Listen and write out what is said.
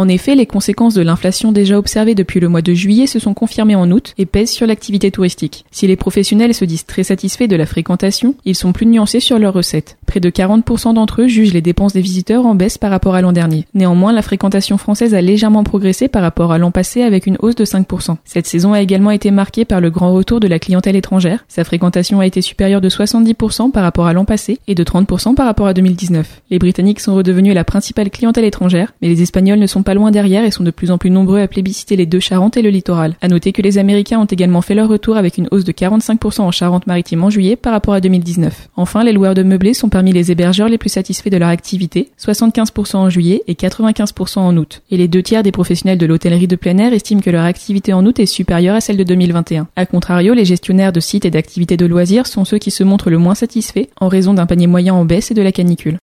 En effet, les conséquences de l'inflation déjà observée depuis le mois de juillet se sont confirmées en août et pèsent sur l'activité touristique. Si les professionnels se disent très satisfaits de la fréquentation, ils sont plus nuancés sur leurs recettes. Près de 40% d'entre eux jugent les dépenses des visiteurs en baisse par rapport à l'an dernier. Néanmoins, la fréquentation française a légèrement progressé par rapport à l'an passé avec une hausse de 5%. Cette saison a également été marquée par le grand retour de la clientèle étrangère. Sa fréquentation a été supérieure de 70% par rapport à l'an passé et de 30% par rapport à 2019. Les Britanniques sont redevenus la principale clientèle étrangère, mais les Espagnols ne sont pas loin derrière et sont de plus en plus nombreux à plébisciter les deux Charentes et le littoral. À noter que les Américains ont également fait leur retour avec une hausse de 45% en Charente-Maritime en juillet par rapport à 2019. Enfin, les loueurs de meublés sont parmi les hébergeurs les plus satisfaits de leur activité, 75% en juillet et 95% en août. Et les deux tiers des professionnels de l'hôtellerie de plein air estiment que leur activité en août est supérieure à celle de 2021. A contrario, les gestionnaires de sites et d'activités de loisirs sont ceux qui se montrent le moins satisfaits en raison d'un panier moyen en baisse et de la canicule.